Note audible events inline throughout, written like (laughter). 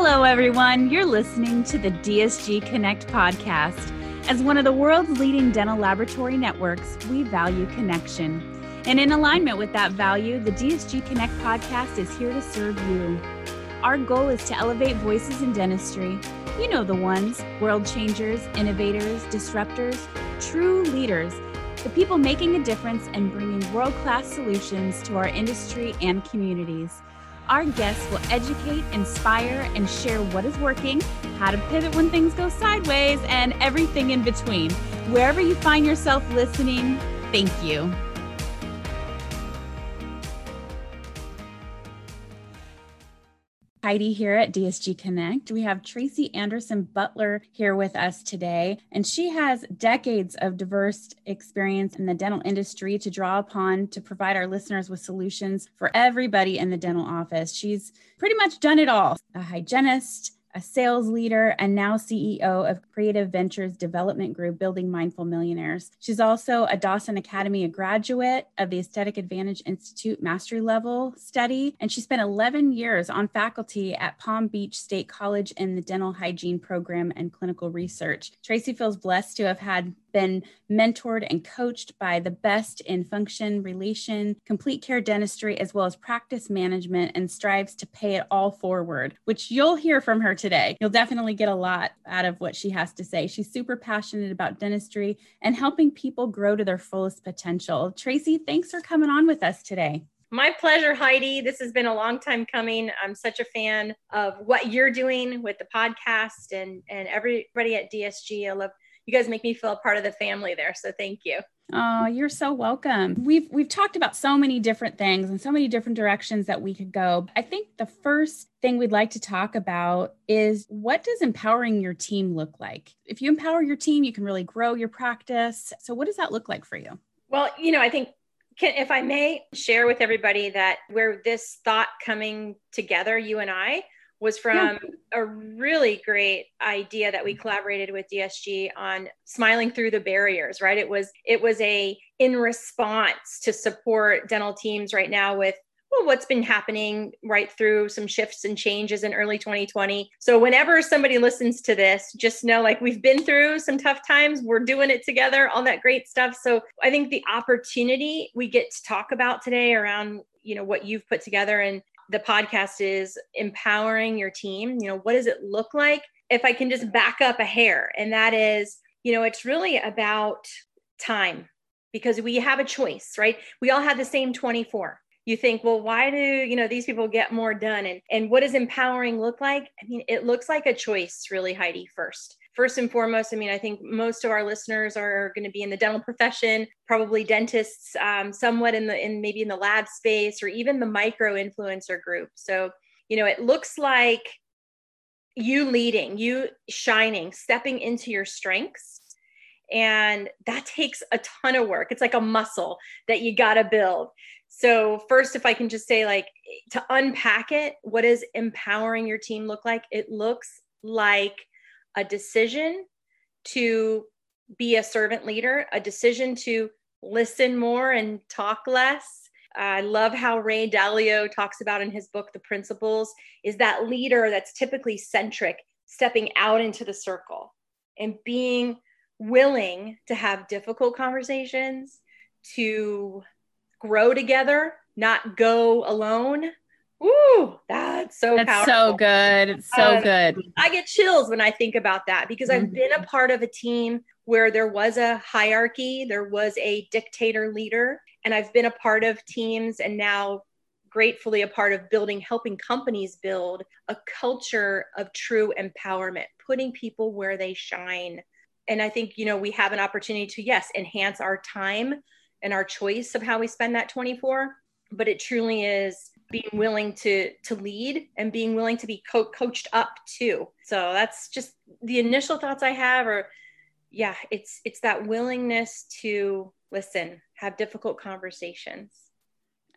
Hello, everyone. You're listening to the DSG Connect podcast. As one of the world's leading dental laboratory networks, we value connection. And in alignment with that value, the DSG Connect podcast is here to serve you. Our goal is to elevate voices in dentistry. You know the ones world changers, innovators, disruptors, true leaders, the people making a difference and bringing world class solutions to our industry and communities. Our guests will educate, inspire, and share what is working, how to pivot when things go sideways, and everything in between. Wherever you find yourself listening, thank you. Heidi here at DSG Connect. We have Tracy Anderson Butler here with us today, and she has decades of diverse experience in the dental industry to draw upon to provide our listeners with solutions for everybody in the dental office. She's pretty much done it all a hygienist, a sales leader, and now CEO of Creative Ventures Development Group, Building Mindful Millionaires. She's also a Dawson Academy graduate of the Aesthetic Advantage Institute Mastery Level study, and she spent 11 years on faculty at Palm Beach State College in the dental hygiene program and clinical research. Tracy feels blessed to have had been mentored and coached by the best in function, relation, complete care dentistry, as well as practice management, and strives to pay it all forward, which you'll hear from her today. You'll definitely get a lot out of what she has to say. She's super passionate about dentistry and helping people grow to their fullest potential. Tracy, thanks for coming on with us today. My pleasure, Heidi. This has been a long time coming. I'm such a fan of what you're doing with the podcast and and everybody at DSG. I love you guys make me feel a part of the family there. So thank you. Oh, you're so welcome. We've we've talked about so many different things and so many different directions that we could go. I think the first thing we'd like to talk about is what does empowering your team look like? If you empower your team, you can really grow your practice. So what does that look like for you? Well, you know, I think can, if I may share with everybody that where this thought coming together, you and I, was from yeah. a really great idea that we collaborated with DSG on smiling through the barriers, right? It was it was a in response to support dental teams right now with well, what's been happening right through some shifts and changes in early 2020. So, whenever somebody listens to this, just know like we've been through some tough times, we're doing it together, all that great stuff. So, I think the opportunity we get to talk about today around you know what you've put together and the podcast is empowering your team. You know, what does it look like? If I can just back up a hair, and that is, you know, it's really about time because we have a choice, right? We all have the same 24. You think, well, why do, you know, these people get more done? And and what does empowering look like? I mean, it looks like a choice, really, Heidi, first first and foremost, I mean, I think most of our listeners are going to be in the dental profession, probably dentists, um, somewhat in the in maybe in the lab space or even the micro influencer group. So, you know, it looks like you leading, you shining, stepping into your strengths. And that takes a ton of work. It's like a muscle that you got to build. So, first, if I can just say, like, to unpack it, what does empowering your team look like? It looks like a decision to be a servant leader, a decision to listen more and talk less. I love how Ray Dalio talks about in his book, The Principles, is that leader that's typically centric, stepping out into the circle and being willing to have difficult conversations, to grow together, not go alone, Ooh, that's so that's powerful. so good. It's so um, good. I get chills when I think about that because mm-hmm. I've been a part of a team where there was a hierarchy, there was a dictator leader, and I've been a part of teams and now gratefully a part of building helping companies build a culture of true empowerment, putting people where they shine. And I think, you know, we have an opportunity to yes, enhance our time and our choice of how we spend that 24, but it truly is being willing to to lead and being willing to be co- coached up too. So that's just the initial thoughts i have or yeah it's it's that willingness to listen have difficult conversations.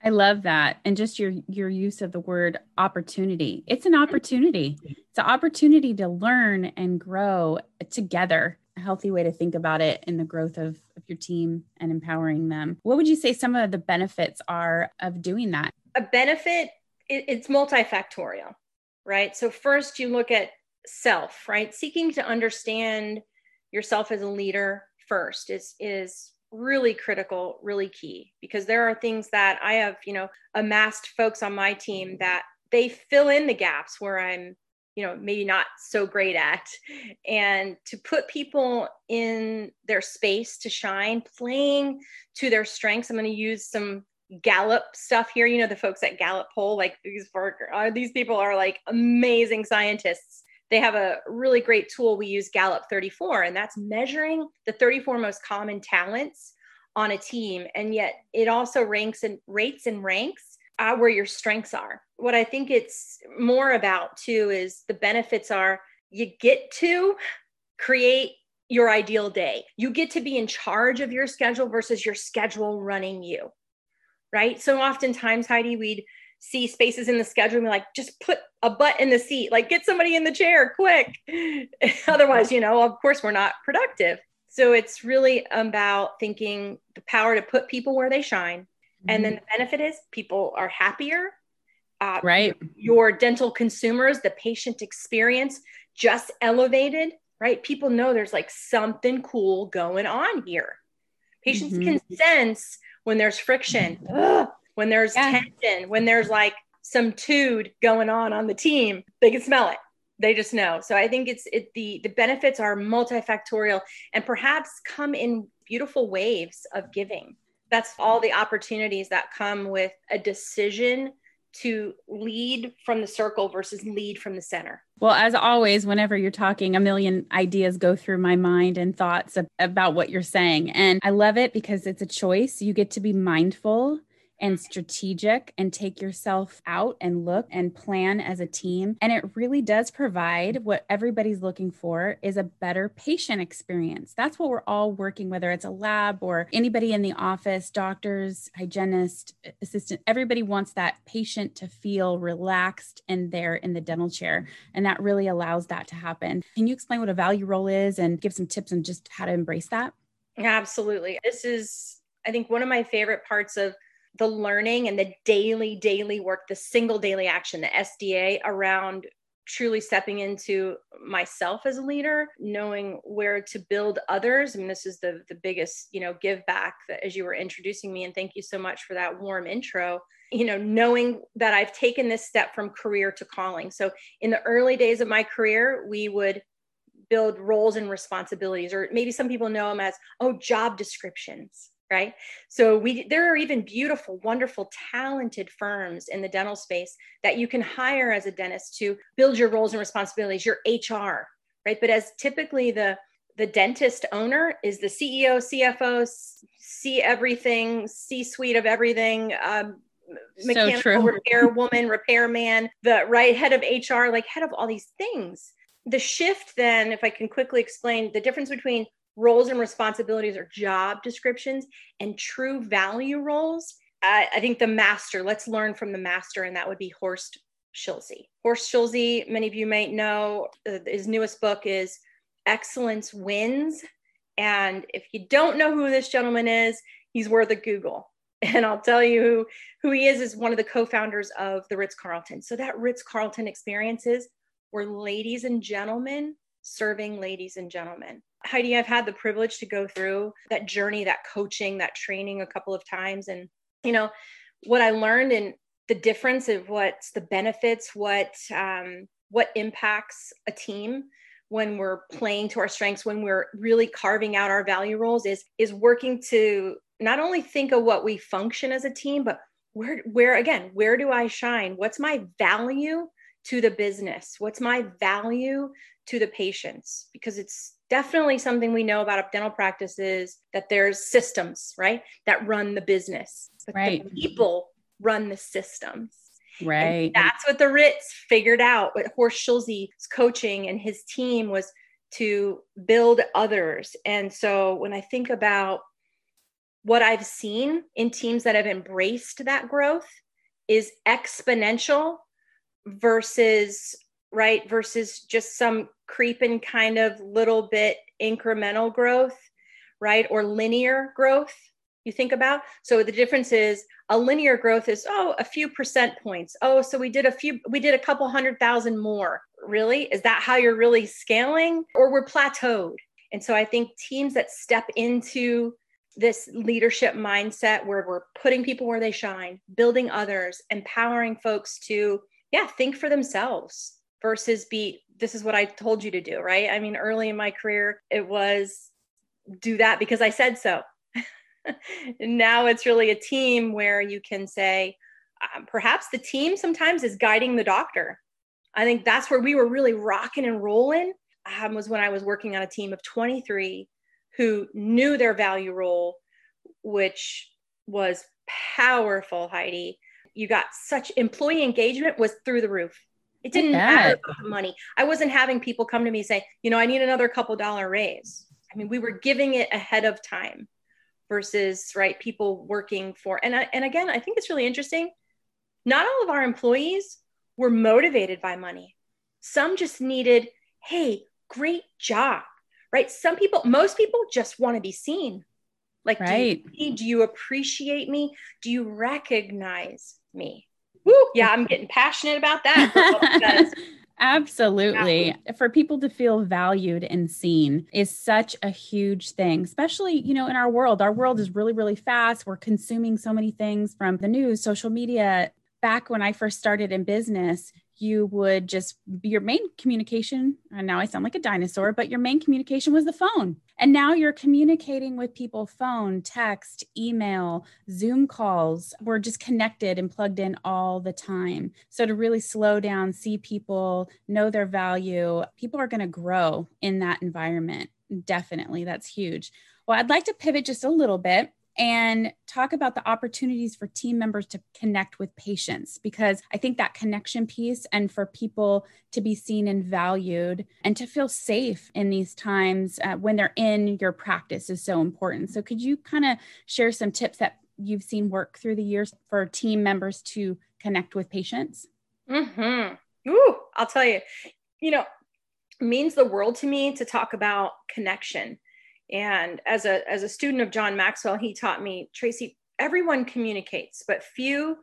I love that. And just your your use of the word opportunity. It's an opportunity. It's an opportunity to learn and grow together. A healthy way to think about it in the growth of, of your team and empowering them. What would you say some of the benefits are of doing that a benefit it, it's multifactorial right? So, first you look at self, right? Seeking to understand yourself as a leader first is, is really critical, really key because there are things that I have, you know, amassed folks on my team that they fill in the gaps where I'm, you know, maybe not so great at. And to put people in their space to shine, playing to their strengths, I'm going to use some Gallup stuff here. You know, the folks at Gallup poll, like these, are, these people are like amazing scientists. They have a really great tool. We use Gallup 34, and that's measuring the 34 most common talents on a team. And yet it also ranks and rates and ranks uh, where your strengths are. What I think it's more about too is the benefits are you get to create your ideal day. You get to be in charge of your schedule versus your schedule running you right? So oftentimes, Heidi, we'd see spaces in the schedule and be like, just put a butt in the seat, like get somebody in the chair quick. (laughs) Otherwise, you know, of course, we're not productive. So it's really about thinking the power to put people where they shine. Mm-hmm. And then mm-hmm. the benefit is people are happier. Uh, right. Your dental consumers, the patient experience just elevated, right? People know there's like something cool going on here. Patients mm-hmm. can sense when there's friction, ugh, when there's yeah. tension, when there's like some tood going on on the team, they can smell it. They just know. So I think it's it the the benefits are multifactorial and perhaps come in beautiful waves of giving. That's all the opportunities that come with a decision to lead from the circle versus lead from the center. Well, as always, whenever you're talking, a million ideas go through my mind and thoughts about what you're saying. And I love it because it's a choice. You get to be mindful and strategic and take yourself out and look and plan as a team. And it really does provide what everybody's looking for is a better patient experience. That's what we're all working, whether it's a lab or anybody in the office, doctors, hygienist, assistant, everybody wants that patient to feel relaxed and there in the dental chair. And that really allows that to happen. Can you explain what a value role is and give some tips on just how to embrace that? Absolutely. This is, I think, one of my favorite parts of the learning and the daily, daily work, the single daily action, the SDA around truly stepping into myself as a leader, knowing where to build others. I mean, this is the the biggest, you know, give back that as you were introducing me. And thank you so much for that warm intro. You know, knowing that I've taken this step from career to calling. So in the early days of my career, we would build roles and responsibilities, or maybe some people know them as, oh, job descriptions right? So we there are even beautiful wonderful talented firms in the dental space that you can hire as a dentist to build your roles and responsibilities your hr right? But as typically the the dentist owner is the ceo cfo see everything c suite of everything um, mechanical so repair woman repair man the right head of hr like head of all these things. The shift then if i can quickly explain the difference between roles and responsibilities or job descriptions and true value roles. I, I think the master, let's learn from the master, and that would be Horst Schulze. Horst Schulze, many of you might know, uh, his newest book is Excellence Wins. And if you don't know who this gentleman is, he's worth a Google. (laughs) And I'll tell you who, who he is, is one of the co-founders of the Ritz-Carlton. So that Ritz-Carlton experiences were ladies and gentlemen serving ladies and gentlemen. Heidi, I've had the privilege to go through that journey, that coaching, that training a couple of times. And, you know, what I learned and the difference of what's the benefits, what, um, what impacts a team when we're playing to our strengths, when we're really carving out our value roles is, is working to not only think of what we function as a team, but where, where again, where do I shine? What's my value to the business? What's my value to the patients? Because it's definitely something we know about dental practices that there's systems, right, that run the business. But right. the people run the systems. Right. And that's what the Ritz figured out. What Horst Schulze's coaching and his team was to build others. And so when I think about what I've seen in teams that have embraced that growth is exponential versus right versus just some creeping kind of little bit incremental growth right or linear growth you think about. So the difference is a linear growth is, oh, a few percent points. Oh, so we did a few, we did a couple hundred thousand more. Really? Is that how you're really scaling? Or we're plateaued? And so I think teams that step into this leadership mindset where we're putting people where they shine, building others, empowering folks to, yeah, think for themselves versus be, this is what I told you to do, right? I mean, early in my career, it was do that because I said so. And (laughs) now it's really a team where you can say, um, perhaps the team sometimes is guiding the doctor. I think that's where we were really rocking and rolling. Um, was when I was working on a team of 23 who knew their value role, which was powerful, Heidi. You got such employee engagement was through the roof. It didn't matter money. I wasn't having people come to me say, you know, I need another couple dollar raise. I mean, we were giving it ahead of time versus right people working for and I, and again i think it's really interesting. Not all of our employees were motivated by money. Some just needed hey great job right? Some people most people just want to be seen. Like right. do, you, do you appreciate me? Do you recognize me Woo, yeah i'm getting passionate about that (laughs) Absolutely. For people to feel valued and seen is such a huge thing, especially, you know, in our world. Our world is really, really fast. We're consuming so many things from the news, social media. Back when I first started in business, you would just your main communication and now i sound like a dinosaur but your main communication was the phone. And now you're communicating with people phone text email zoom calls we're just connected and plugged in all the time. So to really slow down see people know their value people are going to grow in that environment. Definitely that's huge. Well i'd like to pivot just a little bit and talk about the opportunities for team members to connect with patients because I think that connection piece and for people to be seen and valued and to feel safe in these times uh, when they're in your practice is so important. So, could you kind of share some tips that you've seen work through the years for team members to connect with patients? Mm-hmm. Ooh, I'll tell you, you know, means the world to me to talk about connection and as a as a student of John Maxwell, he taught me, Tracy, everyone communicates, but few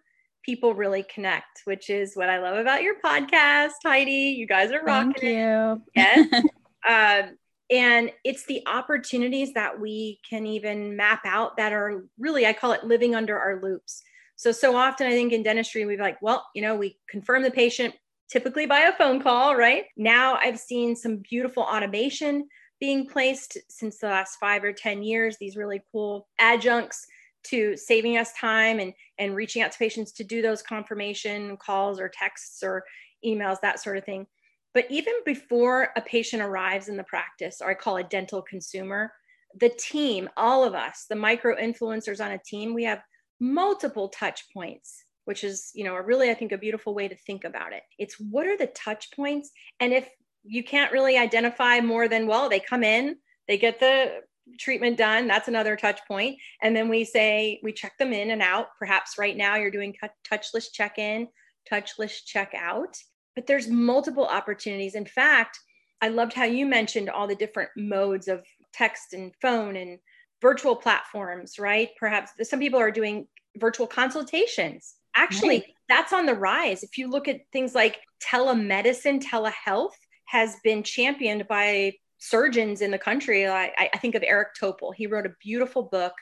people really connect, which is what I love about your podcast, Heidi. You guys are rocking. Thank you. Yes. (laughs) um, and it's the opportunities that we can even map out that are really, I call it living under our loops. So, so often I think in dentistry, we've like, well, you know, we confirm the patient typically by a phone call, right? Now I've seen some beautiful automation being placed since the last five or 10 years, these really cool adjuncts to saving us time and, and reaching out to patients to do those confirmation calls or texts or emails, that sort of thing. But even before a patient arrives in the practice, or I call a dental consumer, the team, all of us, the micro influencers on a team, we have multiple touch points which is you know a really i think a beautiful way to think about it it's what are the touch points and if you can't really identify more than well they come in they get the treatment done that's another touch point. And then we say we check them in and out. Perhaps right now you're doing touchless check in touchless check out but there's multiple opportunities. In fact i loved how you mentioned all the different modes of text and phone and virtual platforms right? Perhaps some people are doing virtual consultations. Actually right. that's on the rise. If you look at things like telemedicine telehealth has been championed by surgeons in the country. I, I think of Eric Topol. He wrote a beautiful book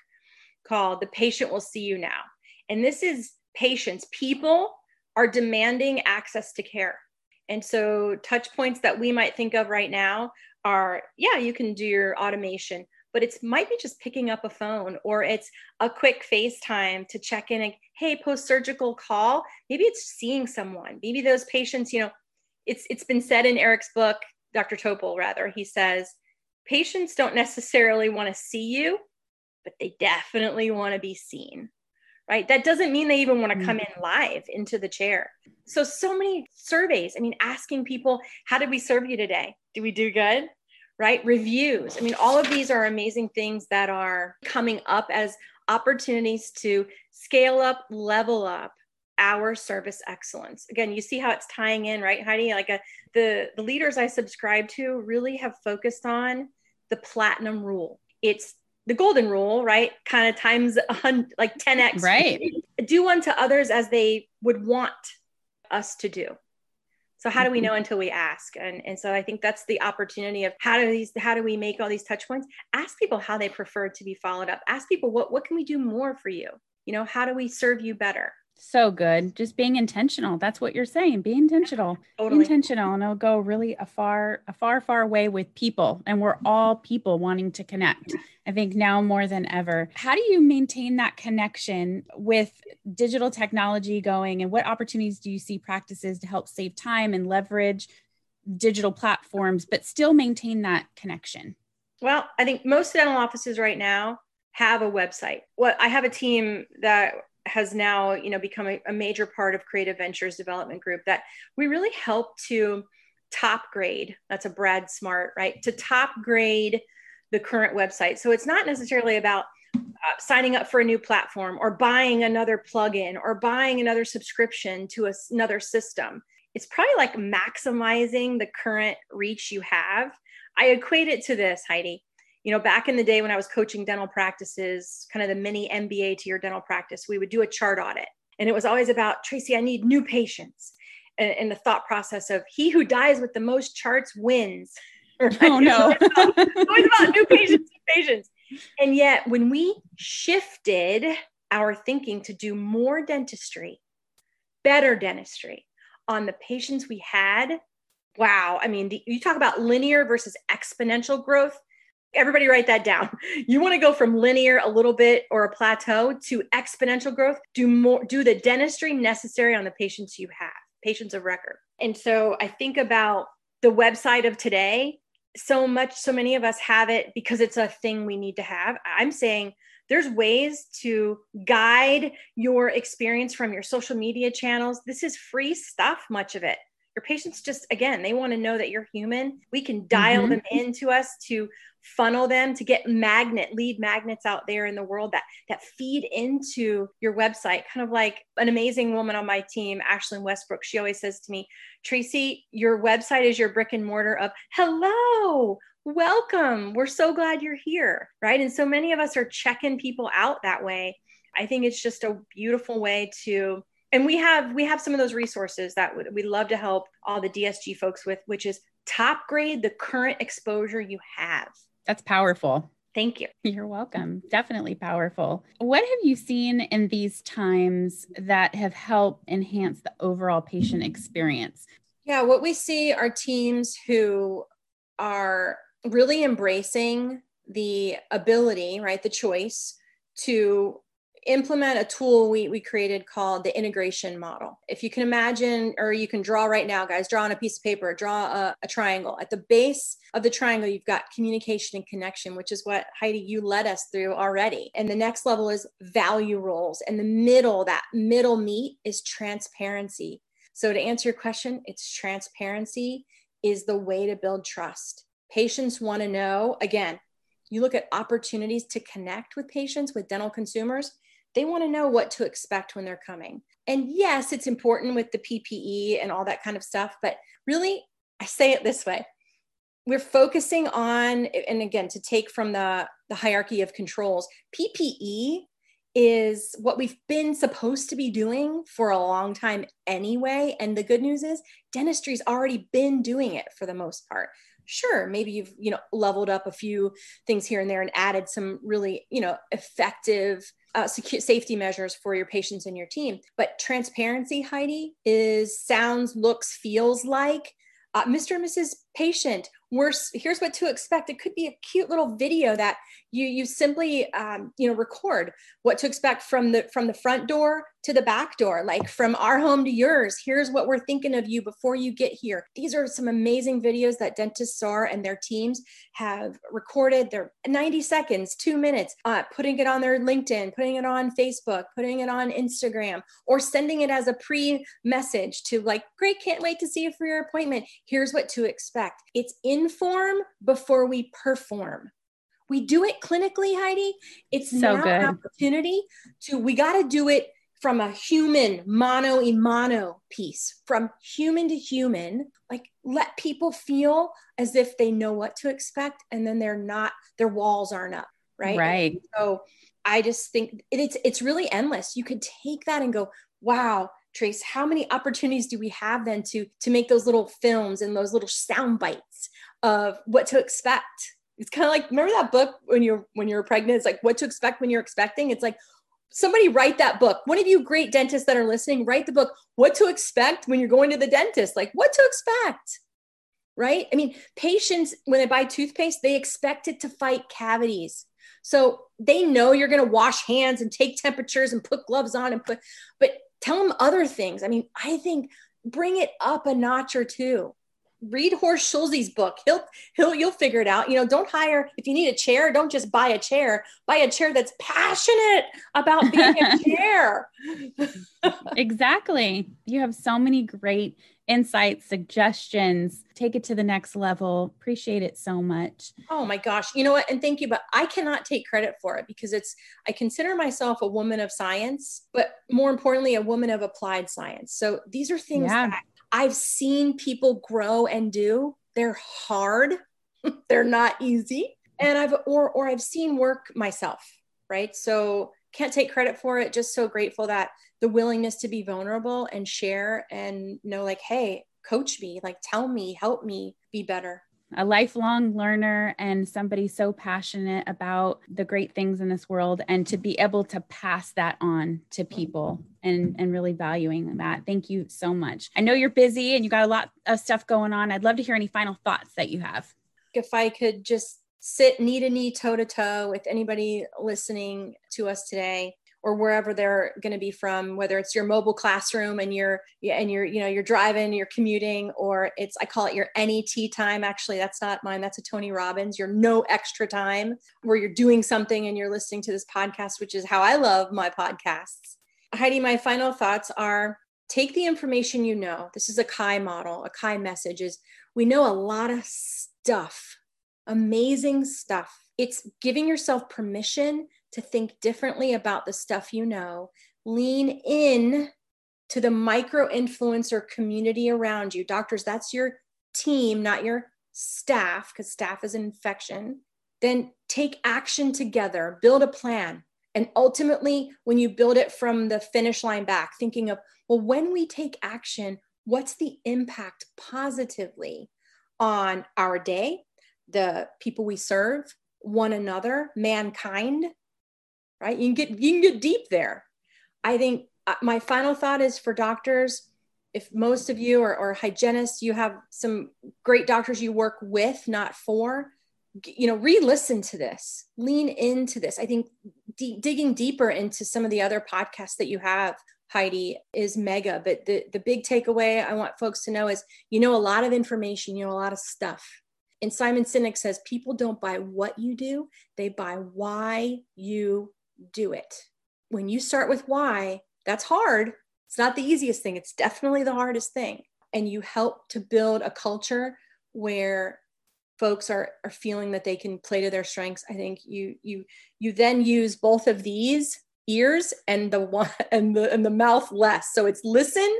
called The Patient Will See You Now. And this is patients, people are demanding access to care. And so, touch points that we might think of right now are yeah, you can do your automation, but it's might be just picking up a phone or it's a quick FaceTime to check in and hey, post surgical call. Maybe it's seeing someone. Maybe those patients, you know, it's it's been said in Eric's book, Dr. Topol rather, he says patients don't necessarily want to see you, but they definitely want to be seen. Right? That doesn't mean they even want to come mm. in live into the chair. So so many surveys, I mean asking people, how did we serve you today? Do we do good? Right? Reviews. I mean all of these are amazing things that are coming up as opportunities to scale up, level up our service excellence. Again, you see how it's tying in, right, Heidi? Like a, uh, the the leaders I subscribe to really have focused on the platinum rule. It's the golden rule, right? Kind of times like 10x. Right. (laughs) Do unto others as they would want us to do. So how do we mm-hmm. know until we ask? And, and so I think that's the opportunity of how do these how do we make all these touch points? Ask people how they prefer to be followed up. Ask people what what can we do more for you? You know, how do we serve you better? So good. Just being intentional. That's what you're saying. Be intentional. (laughs) Totally. Be intentional and it'll go really a far, a far, far way with people. And we're all people wanting to connect. I think now more than ever. How do you maintain that connection with digital technology going and what opportunities do you see practices to help save time and leverage digital platforms, but still maintain that connection? Well, I think most dental offices right now have a website. What I have a team that has now you know become a, a, major part of creative ventures development group that we really help to top grade. That's a brad smart right? To top grade the current website. So it's not necessarily about uh, signing up for a new platform or buying another plugin or buying another subscription to a, another system. It's probably like maximizing the current reach you have. I equate it to this heidi you know, back in the day when I was coaching dental practices, kind of the mini MBA to your dental practice, we would do a chart audit. And it was always about, Tracy, I need new patients. And, and the thought process of he who dies with the most charts wins. (laughs) Right? Oh, no. (laughs) it's always about new patients, new patients. And yet, when we shifted our thinking to do more dentistry, better dentistry on the patients we had, wow. I mean, the, you talk about linear versus exponential growth everybody write that down. (laughs) You want to go from linear a little bit or a plateau to exponential growth, do more do the dentistry necessary on the patients you have, patients of record. And so I think about the website of today, so much so many of us have it because it's a thing we need to have. I'm saying there's ways to guide your experience from your social media channels. This is free stuff, much of it your patients just again they want to know that you're human. We can dial mm-hmm. them into us to funnel them to get magnet lead magnets out there in the world that that feed into your website. Kind of like an amazing woman on my team ashlyn westbrook she always says to me tracy your website is your brick and mortar of hello welcome. We're so glad you're here right? And so many of us are checking people out that way. I think it's just a beautiful way to and we have we have some of those resources that we'd love to help all the dsg folks with which is top grade the current exposure you have that's powerful. Thank you. You're welcome. Definitely powerful. What have you seen in these times that have helped enhance the overall patient experience? Yeah, what we see are teams who are really embracing the ability, right, the choice to implement a tool we, we created called the integration model. If you can imagine, or you can draw right now, guys, draw on a piece of paper, draw a, a, triangle. At the base of the triangle, you've got communication and connection, which is what Heidi, you led us through already. And the next level is value roles. And the middle, that middle meat is transparency. So to answer your question, it's transparency is the way to build trust. Patients want to know, again, you look at opportunities to connect with patients, with dental consumers, they want to know what to expect when they're coming. And yes, it's important with the PPE and all that kind of stuff, but really, I say it this way. We're focusing on and again to take from the the hierarchy of controls ppe is what we've been supposed to be doing for a long time anyway. And the good news is dentistry's already been doing it for the most part. Sure maybe you've you know leveled up a few things here and there and added some really you know effective uh, secure safety measures for your patients and your team. But transparency heidi is sounds looks feels like uh, mr and mrs patient we're here's what to expect. It could be a cute little video that you you simply um, you know record what to expect from the from the front door to the back door like from our home to yours. Here's what we're thinking of you before you get here. These are some amazing videos that dentists are and their teams have recorded. They're 90 seconds two minutes uh, putting it on their linkedin putting it on facebook putting it on instagram or sending it as a pre message to like great can't wait to see you for your appointment. Here's what to expect. It's inform before we perform we do it clinically, Heidi. It's so now good. an opportunity to, we got to do it from a human mono a mano piece, from human to human, like let people feel as if they know what to expect and then they're not, their walls aren't up. right? Right. so I just think it's it's really endless. You could take that and go, wow, Trace, how many opportunities do we have then to to make those little films and those little sound bites of what to expect? It's kind of like remember that book when you're when you're pregnant. It's like what to expect when you're expecting. It's like somebody write that book. One of you great dentists that are listening, write the book. What to expect when you're going to the dentist? Like what to expect right? I mean, patients, when they buy toothpaste, they expect it to fight cavities. So they know you're going to wash hands and take temperatures and put gloves on and put, but tell them other things. I mean, I think bring it up a notch or two. Read Horst Schulze's book. He'll he'll you'll figure it out. You know, don't hire if you need a chair, don't just buy a chair. Buy a chair that's passionate about being a (laughs) chair. exactly. You have so many great insights, suggestions. Take it to the next level. Appreciate it so much. Oh my gosh. You know what? And thank you, but I cannot take credit for it because it's, I consider myself a woman of science, but more importantly, a woman of applied science. So these are things yeah. that I've seen people grow and do. They're hard, (laughs) they're not easy. And I've, or, or I've seen work myself, right? So can't take credit for it. Just so grateful that the willingness to be vulnerable and share and know like hey coach me like tell me help me be better a lifelong learner and somebody so passionate about the great things in this world and to be able to pass that on to people and and really valuing that. Thank you so much. I know you're busy and you got a lot of stuff going on. I'd love to hear any final thoughts that you have. If i could just sit knee to knee toe to toe with anybody listening to us today or wherever they're going to be from whether it's your mobile classroom and you're and you're you know you're driving you're commuting or it's i call it your net time. Actually that's not mine that's a tony robbins your no extra time where you're doing something and you're listening to this podcast which is how i love my podcasts. Heidi my final thoughts are take the information you know. This is a kai model a kai message is we know a lot of stuff amazing stuff. It's giving yourself permission to think differently about the stuff you know, lean in to the micro influencer community around you. Doctors, that's your team, not your staff, because staff is an infection. Then take action together, build a plan. And ultimately, when you build it from the finish line back, thinking of, well, when we take action, what's the impact positively on our day, the people we serve, one another, mankind, right? You can get you can get deep there. I think uh, my final thought is for doctors. If most of you are, hygienists, you have some great doctors you work with, not for. You know, re-listen to this, lean into this. I think d- digging deeper into some of the other podcasts that you have, Heidi, is mega. But the the big takeaway I want folks to know is you know a lot of information, you know a lot of stuff. And Simon Sinek says people don't buy what you do, they buy why you do it. When you start with why, that's hard. It's not the easiest thing, it's definitely the hardest thing. And you help to build a culture where folks are, are feeling that they can play to their strengths. I think you you you then use both of these ears and the one (laughs) and the and the mouth less. So it's listen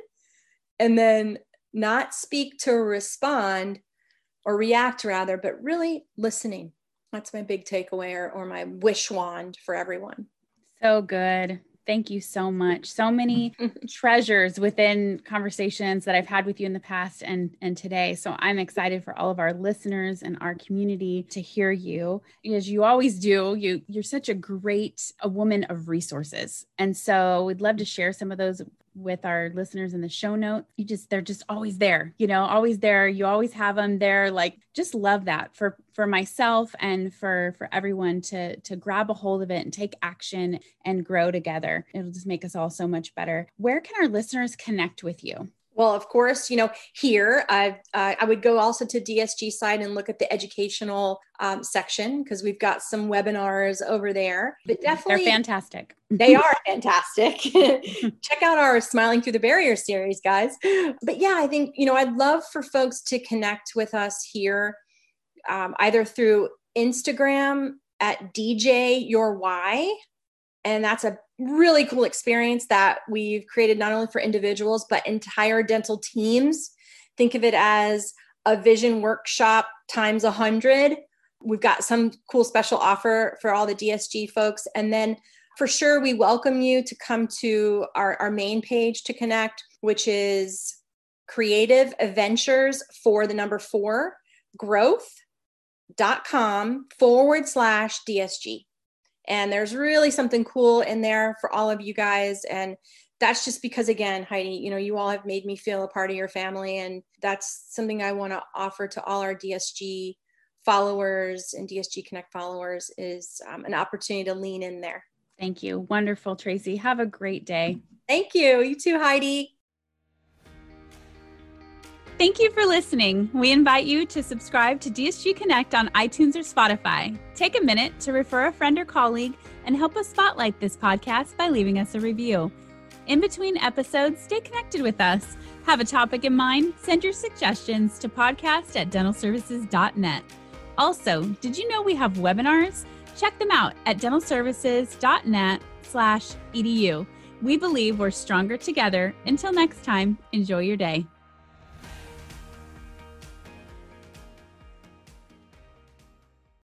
and then not speak to respond or react rather, but really listening that's my big takeaway or, or my wish wand for everyone. So good. Thank you so much. So many (laughs) treasures within conversations that I've had with you in the past and and today. So I'm excited for all of our listeners and our community to hear you. As you always do, you you're such a great a woman of resources. And so we'd love to share some of those with our listeners in the show notes. You just they're just always there, you know, always there. You always have them there. Like just love that for for myself and for for everyone to to grab a hold of it and take action and grow together. It'll just make us all so much better. Where can our listeners connect with you? Well, of course, you know, here I uh, I would go also to DSG side and look at the educational um, section because we've got some webinars over there. But definitely, they're fantastic. they are fantastic. (laughs) Check out our Smiling Through the Barrier series, guys. But yeah, I think you know I'd love for folks to connect with us here, um, either through Instagram at DJ Your Why, and that's a really cool experience that we've created not only for individuals, but entire dental teams. Think of it as a vision workshop times a hundred we've got some cool special offer for all the DSG folks. And then for sure, we welcome you to come to our, our main page to connect, which is creative ventures for the number four growth.com forward slash DSG. And there's really something cool in there for all of you guys. And that's just because, again, Heidi, you know, you all have made me feel a part of your family. And that's something I want to offer to all our DSG followers and DSG Connect followers is um, an opportunity to lean in there. Thank you. Wonderful, Tracy. Have a great day. Thank you. You too, Heidi. Thank you for listening. We invite you to subscribe to DSG Connect on iTunes or Spotify. Take a minute to refer a friend or colleague and help us spotlight this podcast by leaving us a review. In between episodes, stay connected with us. Have a topic in mind? Send your suggestions to podcast at dentalservices.net. Also, did you know we have webinars? Check them out at dentalservices.net slash edu. We believe we're stronger together. Until next time, enjoy your day.